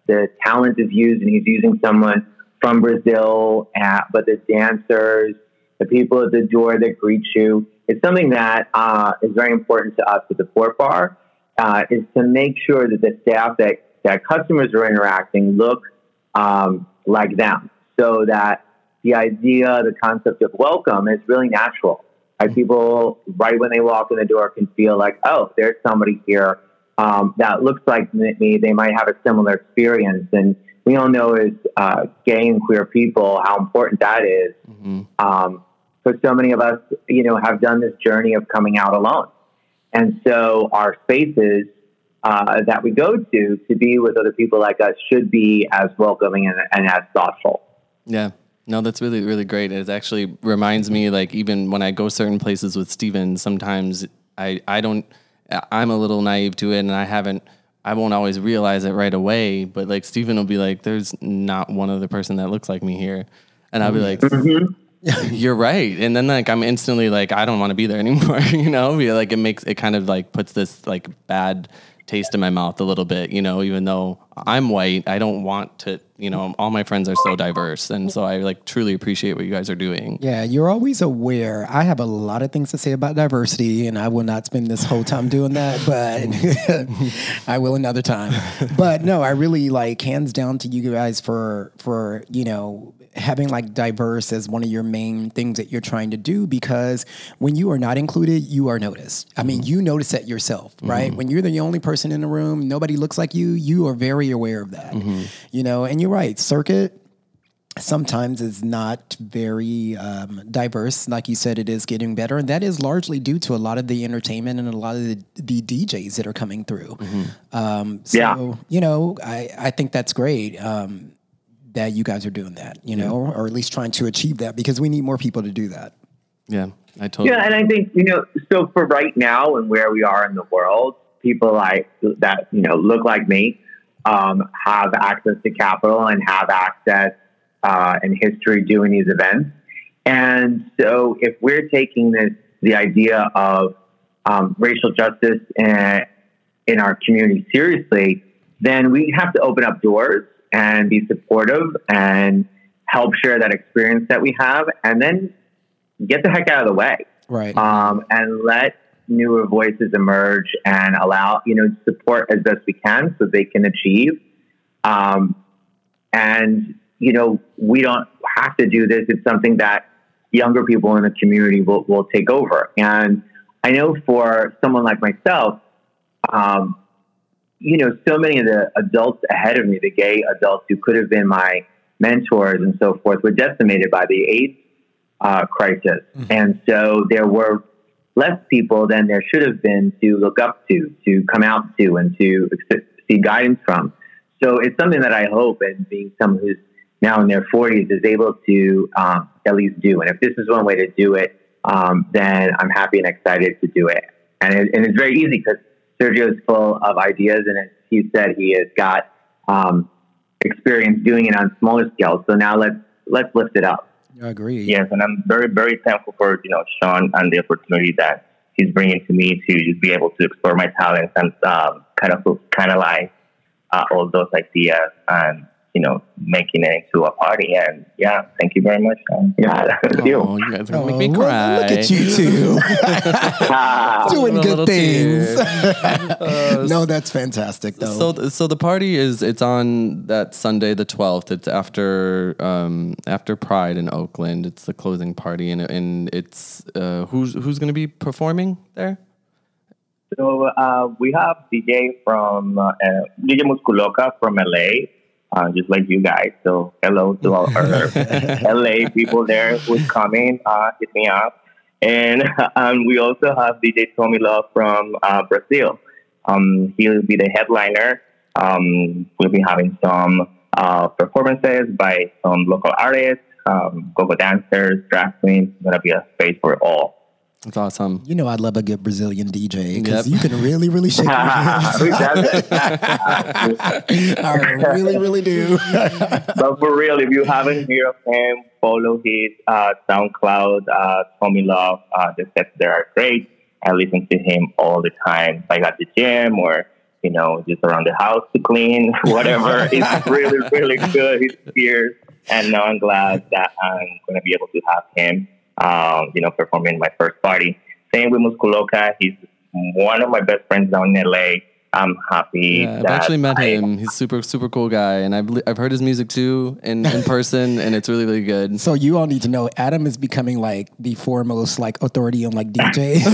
[SPEAKER 3] the talent is used, and he's using someone from Brazil, at, but the dancers, the people at the door that greet you. It's something that uh, is very important to us at the Port Bar, uh, is to make sure that the staff that, that customers are interacting look um, like them, so that the idea, the concept of welcome is really natural. Like people, right when they walk in the door, can feel like, oh, there's somebody here um, that looks like me. They might have a similar experience. And we all know as uh, gay and queer people how important that is. Mm-hmm. Um, for so many of us, you know, have done this journey of coming out alone. And so our spaces uh, that we go to to be with other people like us should be as welcoming and, and as thoughtful.
[SPEAKER 2] Yeah. No, that's really, really great. It actually reminds me, like, even when I go certain places with Steven, sometimes I, I don't, I'm a little naive to it and I haven't, I won't always realize it right away. But like, Steven will be like, there's not one other person that looks like me here. And I'll be like, mm-hmm. you're right. And then like, I'm instantly like, I don't want to be there anymore. you know, like it makes, it kind of like puts this like bad taste in my mouth a little bit, you know, even though I'm white, I don't want to, you know, all my friends are so diverse. And so I like truly appreciate what you guys are doing.
[SPEAKER 1] Yeah, you're always aware. I have a lot of things to say about diversity, and I will not spend this whole time doing that, but I will another time. But no, I really like hands down to you guys for for, you know, having like diverse as one of your main things that you're trying to do because when you are not included, you are noticed. I mean, mm-hmm. you notice that yourself, right? Mm-hmm. When you're the only person in the room, nobody looks like you, you are very aware of that. Mm-hmm. You know, and you're right, circuit sometimes is not very um, diverse. Like you said, it is getting better. And that is largely due to a lot of the entertainment and a lot of the, the DJs that are coming through. Mm-hmm. Um, so, yeah. you know, I, I think that's great. Um, that you guys are doing that, you know, yeah. or at least trying to achieve that because we need more people to do that.
[SPEAKER 2] Yeah, I totally.
[SPEAKER 3] Yeah, and I think you know, so for right now and where we are in the world, people like that, you know, look like me, um, have access to capital and have access uh, and history doing these events. And so, if we're taking this, the idea of um, racial justice in, in our community seriously, then we have to open up doors and be supportive and help share that experience that we have and then get the heck out of the way.
[SPEAKER 1] Right.
[SPEAKER 3] Um, and let newer voices emerge and allow, you know, support as best we can so they can achieve. Um, and, you know, we don't have to do this. It's something that younger people in the community will, will take over. And I know for someone like myself, um, you know, so many of the adults ahead of me, the gay adults who could have been my mentors and so forth, were decimated by the AIDS uh, crisis. Mm-hmm. And so there were less people than there should have been to look up to, to come out to, and to see guidance from. So it's something that I hope, and being someone who's now in their 40s, is able to um, at least do. And if this is one way to do it, um, then I'm happy and excited to do it. And, it, and it's very easy because Sergio is full of ideas, and as he said, he has got um, experience doing it on smaller scales. So now let's let's lift it up.
[SPEAKER 1] I agree.
[SPEAKER 4] Yes, and I'm very very thankful for you know Sean and the opportunity that he's bringing to me to just be able to explore my talents and um, kind of kind of like uh, all those ideas and you know, making it into a party. And yeah, thank you very much. Um, yeah, thank you.
[SPEAKER 2] Oh, you guys are gonna make me cry.
[SPEAKER 1] Look at you two doing good things. uh, no, that's fantastic. Though.
[SPEAKER 2] So, so the party is it's on that Sunday, the twelfth. It's after um, after Pride in Oakland. It's the closing party, and and it's uh, who's who's going to be performing there.
[SPEAKER 4] So uh, we have DJ from uh, DJ Musculoca from LA uh, just like you guys. So hello to all our LA people there who's coming. Uh, hit me up. And um, we also have DJ Tommy Love from uh, Brazil. Um, he'll be the headliner. Um, we'll be having some uh, performances by some local artists, um, go-go dancers, drag queens. It's gonna be a space for all.
[SPEAKER 2] That's awesome.
[SPEAKER 1] You know, I'd love a good Brazilian DJ because
[SPEAKER 2] Yep.
[SPEAKER 1] you can really, really shake your hands.
[SPEAKER 3] Who doesn't?
[SPEAKER 1] I really, really do.
[SPEAKER 4] but for real, if you haven't heard of him, follow his uh, SoundCloud, uh, Tommy Love. Uh, the sets there are great. I listen to him all the time. Like at the gym or, you know, just around the house to clean, whatever. it's really, really good. He's fierce. And now I'm glad that I'm going to be able to have him, um, you know, performing my first party. Same with Musculoca. He's one of my best friends down in LA. I'm happy.
[SPEAKER 2] Yeah, I've
[SPEAKER 4] that
[SPEAKER 2] actually met
[SPEAKER 4] I-
[SPEAKER 2] him. He's super super cool guy, and I've li- I've heard his music too in, in person, and it's really really good.
[SPEAKER 1] So you all need to know Adam is becoming like the foremost like authority on like DJs.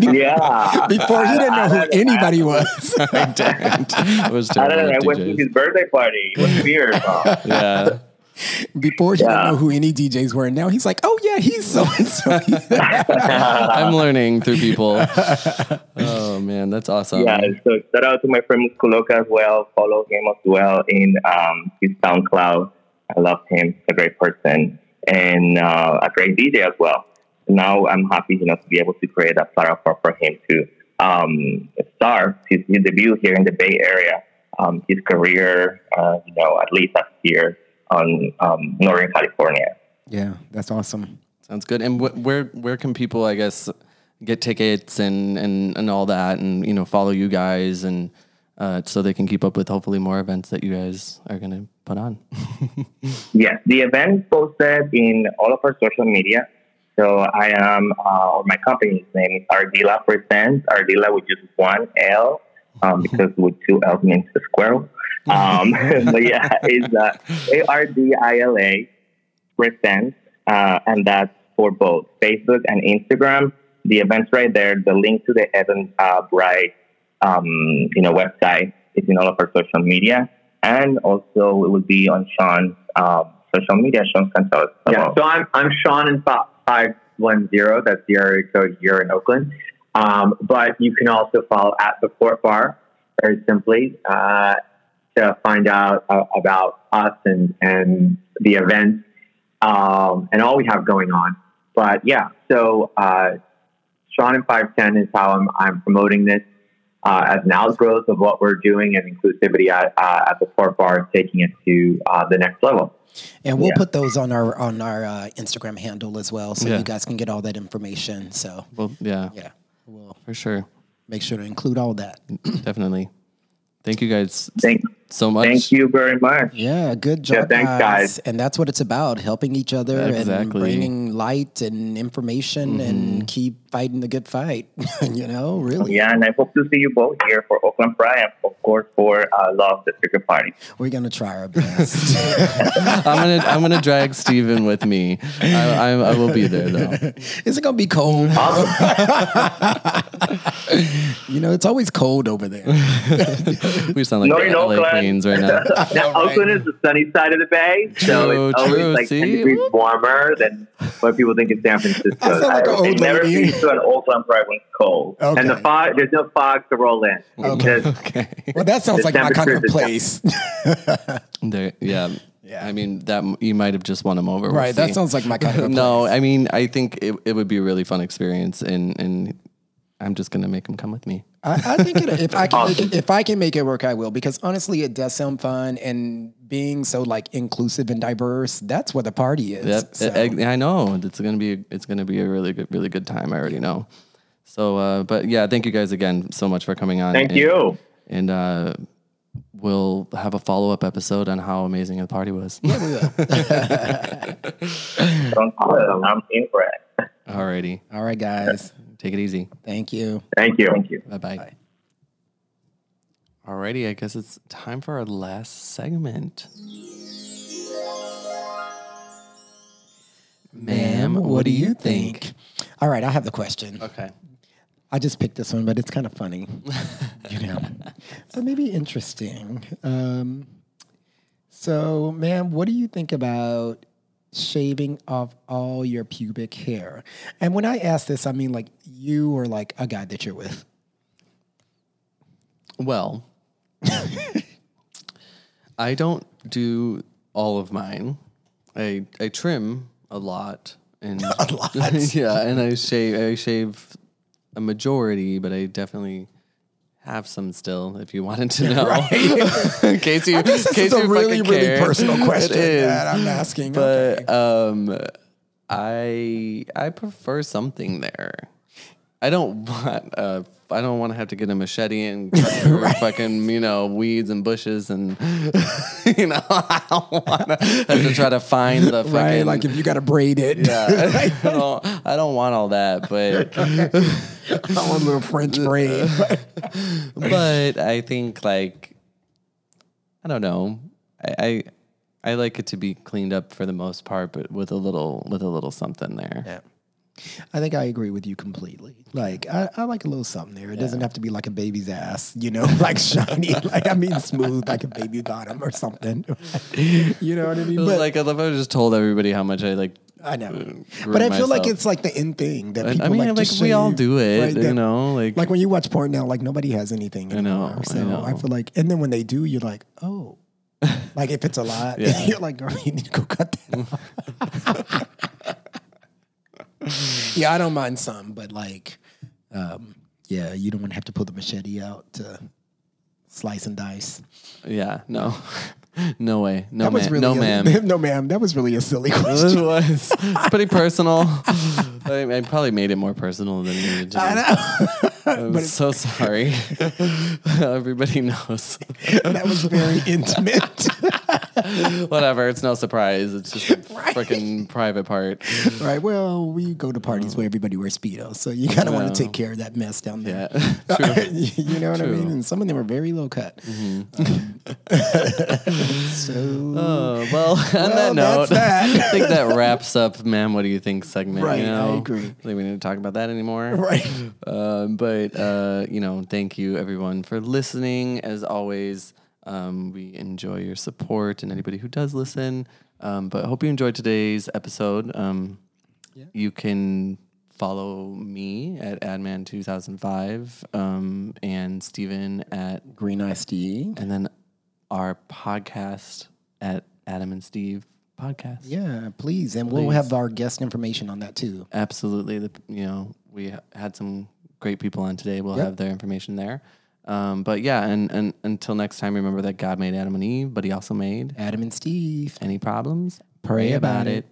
[SPEAKER 4] Yeah.
[SPEAKER 1] Before he didn't know who anybody was.
[SPEAKER 2] I didn't. I was
[SPEAKER 4] I don't
[SPEAKER 2] terrible
[SPEAKER 4] know. I
[SPEAKER 2] at
[SPEAKER 4] went to his birthday party. It was weird. huh?
[SPEAKER 2] Yeah,
[SPEAKER 1] Before he
[SPEAKER 4] Yeah.
[SPEAKER 1] didn't know who any DJs were. And now he's like, oh yeah, he's so and so.
[SPEAKER 2] I'm learning through people. Oh man, that's awesome.
[SPEAKER 4] yeah. So shout out to my friend Musculoca as well. Follow him as well in um, his SoundCloud. I love him. He's a great person and uh, a great DJ as well. Now I'm happy, you know, to be able to create a platform for him to um, start his, his debut here in the Bay Area. Um, his career, uh, you know, at least last year on um, Northern California.
[SPEAKER 1] yeah, that's awesome.
[SPEAKER 2] Sounds good. And wh- where where can people, I guess, get tickets and and and all that, and you know, follow you guys, and uh, so they can keep up with hopefully more events that you guys are gonna put on.
[SPEAKER 4] Yes, the event posted in all of our social media. So I am, uh, or my company's name is Ardila Presents. Ardila with just one L, um, because with two L's means a squirrel. Um, but yeah, it's uh, A R D I L A Presents, uh, and that's for both Facebook and Instagram. The event's right there. The link to the Evan uh, Bright, um, you know, website is in all of our social media, and also it will be on Sean's um, social media. Sean can tell us
[SPEAKER 3] Yeah, so I'm I'm Sean in five one zero. That's the area code here in Oakland. Um, but you can also follow at the Port Bar very simply uh, to find out uh, about us and and the events um, and all we have going on. But yeah, so uh, Sean in five ten is how I'm I'm promoting this. Uh, as an outgrowth of what we're doing and inclusivity at, uh, at the Port Bar, taking it to uh, the next level.
[SPEAKER 1] And we'll
[SPEAKER 4] Yeah.
[SPEAKER 1] put those on our on our uh, Instagram handle as well, so
[SPEAKER 2] Yeah.
[SPEAKER 1] you guys can get all that information. So
[SPEAKER 2] Well, yeah,
[SPEAKER 1] yeah, we'll
[SPEAKER 2] for sure,
[SPEAKER 1] make sure to include all that.
[SPEAKER 2] definitely. Thank you guys
[SPEAKER 4] Thank,
[SPEAKER 2] so much.
[SPEAKER 4] thank you very much.
[SPEAKER 1] Yeah, good job,
[SPEAKER 3] Yeah, thanks, guys.
[SPEAKER 1] And that's what it's about: helping each other and bringing light and information, and keep fighting the good fight. you know, really,
[SPEAKER 4] Yeah, and I hope to see you both here for Oakland Pride and, of course, for uh, Love the Trigger Party.
[SPEAKER 1] we're gonna try our best.
[SPEAKER 2] I'm gonna I'm gonna drag Steven with me. I, I, I will be there though.
[SPEAKER 1] Is it gonna be cold? you know, it's always cold over there.
[SPEAKER 2] We sound like
[SPEAKER 4] No,
[SPEAKER 2] the
[SPEAKER 4] in
[SPEAKER 2] LA
[SPEAKER 4] Oakland.
[SPEAKER 2] Queens right now.
[SPEAKER 3] Now,
[SPEAKER 1] right.
[SPEAKER 3] Oakland is the sunny side of the bay, so
[SPEAKER 2] True,
[SPEAKER 3] it's always
[SPEAKER 2] true,
[SPEAKER 3] like 10 degrees warmer than what people think in San Francisco.
[SPEAKER 1] I sound like an
[SPEAKER 4] I've
[SPEAKER 1] old
[SPEAKER 4] never
[SPEAKER 1] lady.
[SPEAKER 4] been to an Oakland Pride when it's cold.
[SPEAKER 1] Okay.
[SPEAKER 3] And the fog, there's no fog to roll in.
[SPEAKER 1] Okay.
[SPEAKER 3] just-
[SPEAKER 2] Okay.
[SPEAKER 1] well, that sounds like my kind of place.
[SPEAKER 2] There, yeah.
[SPEAKER 1] Yeah.
[SPEAKER 2] I mean that you might have just won him over. We'll
[SPEAKER 1] right. That
[SPEAKER 2] see.
[SPEAKER 1] sounds like my kind of
[SPEAKER 2] no. I mean I think it, it would be a really fun experience, and and I'm just gonna make him come with me.
[SPEAKER 1] I, I think it, if I can make it, if I can make it work, I will. Because honestly, it does sound fun, and being so like inclusive and diverse, that's what the party is.
[SPEAKER 2] Yep,
[SPEAKER 1] So-
[SPEAKER 2] I, I know it's gonna be it's gonna be a really good really good time. I already know. So, uh, but yeah, thank you guys again so much for coming on.
[SPEAKER 3] Thank
[SPEAKER 2] and,
[SPEAKER 3] you.
[SPEAKER 2] And uh, we'll have a follow up episode on how amazing the party was.
[SPEAKER 4] Sounds good. I'm in for it.
[SPEAKER 2] Alrighty,
[SPEAKER 1] All right, guys.
[SPEAKER 2] Take it easy.
[SPEAKER 1] Thank you.
[SPEAKER 3] Thank you.
[SPEAKER 4] Thank you.
[SPEAKER 2] Bye bye.
[SPEAKER 1] Bye.
[SPEAKER 2] Alrighty, I guess it's time for our last segment. Ma'am, what do you think?
[SPEAKER 1] All right, I have the question.
[SPEAKER 2] Okay.
[SPEAKER 1] I just picked this one, but it's kind of funny, you know. So maybe interesting. Um, so, ma'am, what do you think about shaving of all your pubic hair? And when I ask this, I mean like you or like a guy that you're with.
[SPEAKER 2] Well, I don't do all of mine. I I trim a lot and
[SPEAKER 1] A lot.
[SPEAKER 2] yeah, and I shave I shave a majority, but I definitely have some still. If you wanted to know, in case you, in
[SPEAKER 1] This
[SPEAKER 2] case
[SPEAKER 1] is a really, really
[SPEAKER 2] care.
[SPEAKER 1] personal question that I'm asking.
[SPEAKER 2] But
[SPEAKER 1] Okay.
[SPEAKER 2] um, I I prefer something there. I don't want uh, I don't want to have to get a machete and cut through fucking you know weeds and bushes and you know I don't want to have to try to find the fucking
[SPEAKER 1] right, like if you got to braid it,
[SPEAKER 2] yeah, I don't, I don't want all that, but
[SPEAKER 1] I want a little French braid.
[SPEAKER 2] but I think like I don't know. I, I I like it to be cleaned up for the most part, but with a little with a little something there.
[SPEAKER 1] Yeah. I think I agree with you completely. Like I, I like a little something there. It doesn't have to be like a baby's ass, you know, like shiny, like I mean smooth, like a baby bottom or something. you know what I mean? But
[SPEAKER 2] like I love I just told everybody how much I like
[SPEAKER 1] I know. But I feel like it's like the in thing that people
[SPEAKER 2] I mean,
[SPEAKER 1] like.
[SPEAKER 2] like we all do it,
[SPEAKER 1] right?
[SPEAKER 2] you
[SPEAKER 1] That-
[SPEAKER 2] know, like
[SPEAKER 1] Like when you watch porn now, like nobody has anything
[SPEAKER 2] know,
[SPEAKER 1] anymore.
[SPEAKER 2] I
[SPEAKER 1] so I,
[SPEAKER 2] know.
[SPEAKER 1] feel like, and then when they do, you're like, oh, like if it's a lot,
[SPEAKER 2] Yeah.
[SPEAKER 1] you're like, girl, you need to go cut that off. yeah, I don't mind some, but like, um, yeah, you don't want to have to pull the machete out to slice and dice.
[SPEAKER 2] yeah, no, no way, no
[SPEAKER 1] That was
[SPEAKER 2] ma'am,
[SPEAKER 1] really
[SPEAKER 2] no
[SPEAKER 1] a-
[SPEAKER 2] ma'am.
[SPEAKER 1] no ma'am. That was really a silly question.
[SPEAKER 2] It was it's pretty personal. I, I probably made it more personal than needed to.
[SPEAKER 1] I know.
[SPEAKER 2] I'm so sorry. Everybody knows.
[SPEAKER 1] that was very intimate.
[SPEAKER 2] Whatever. It's no surprise. It's just a freaking private part.
[SPEAKER 1] right. Well, we go to parties where everybody wears speedos, so you kind of want to take care of that mess down there.
[SPEAKER 2] Yeah. True.
[SPEAKER 1] you know what I mean?
[SPEAKER 2] Mm-hmm.
[SPEAKER 1] And some of them are very low cut. Um, so
[SPEAKER 2] Oh, well, on
[SPEAKER 1] Well,
[SPEAKER 2] that note,
[SPEAKER 1] that.
[SPEAKER 2] I think that wraps up, ma'am. What do you think segment?
[SPEAKER 1] Right,
[SPEAKER 2] You
[SPEAKER 1] I
[SPEAKER 2] know?
[SPEAKER 1] agree.
[SPEAKER 2] I think we need to talk about that anymore.
[SPEAKER 1] right.
[SPEAKER 2] Um, but uh, you know, thank you everyone for listening. As always, um, we enjoy your support and anybody who does listen. Um, but I hope you enjoyed today's episode. Um, You can follow me at Adman2005 um, and Steven at,
[SPEAKER 1] Green Eye Steve.
[SPEAKER 2] and then our podcast at Adam and Steve podcast.
[SPEAKER 1] Yeah, please, and we'll have our guest information on that too.
[SPEAKER 2] Absolutely. The, you know, we ha- had some great people on today. We'll
[SPEAKER 1] Yep.
[SPEAKER 2] have their information there. Um, but yeah, and, and until next time, remember that God made Adam and Eve, but he also made
[SPEAKER 1] Adam and Steve.
[SPEAKER 2] any problems?
[SPEAKER 1] Pray about it.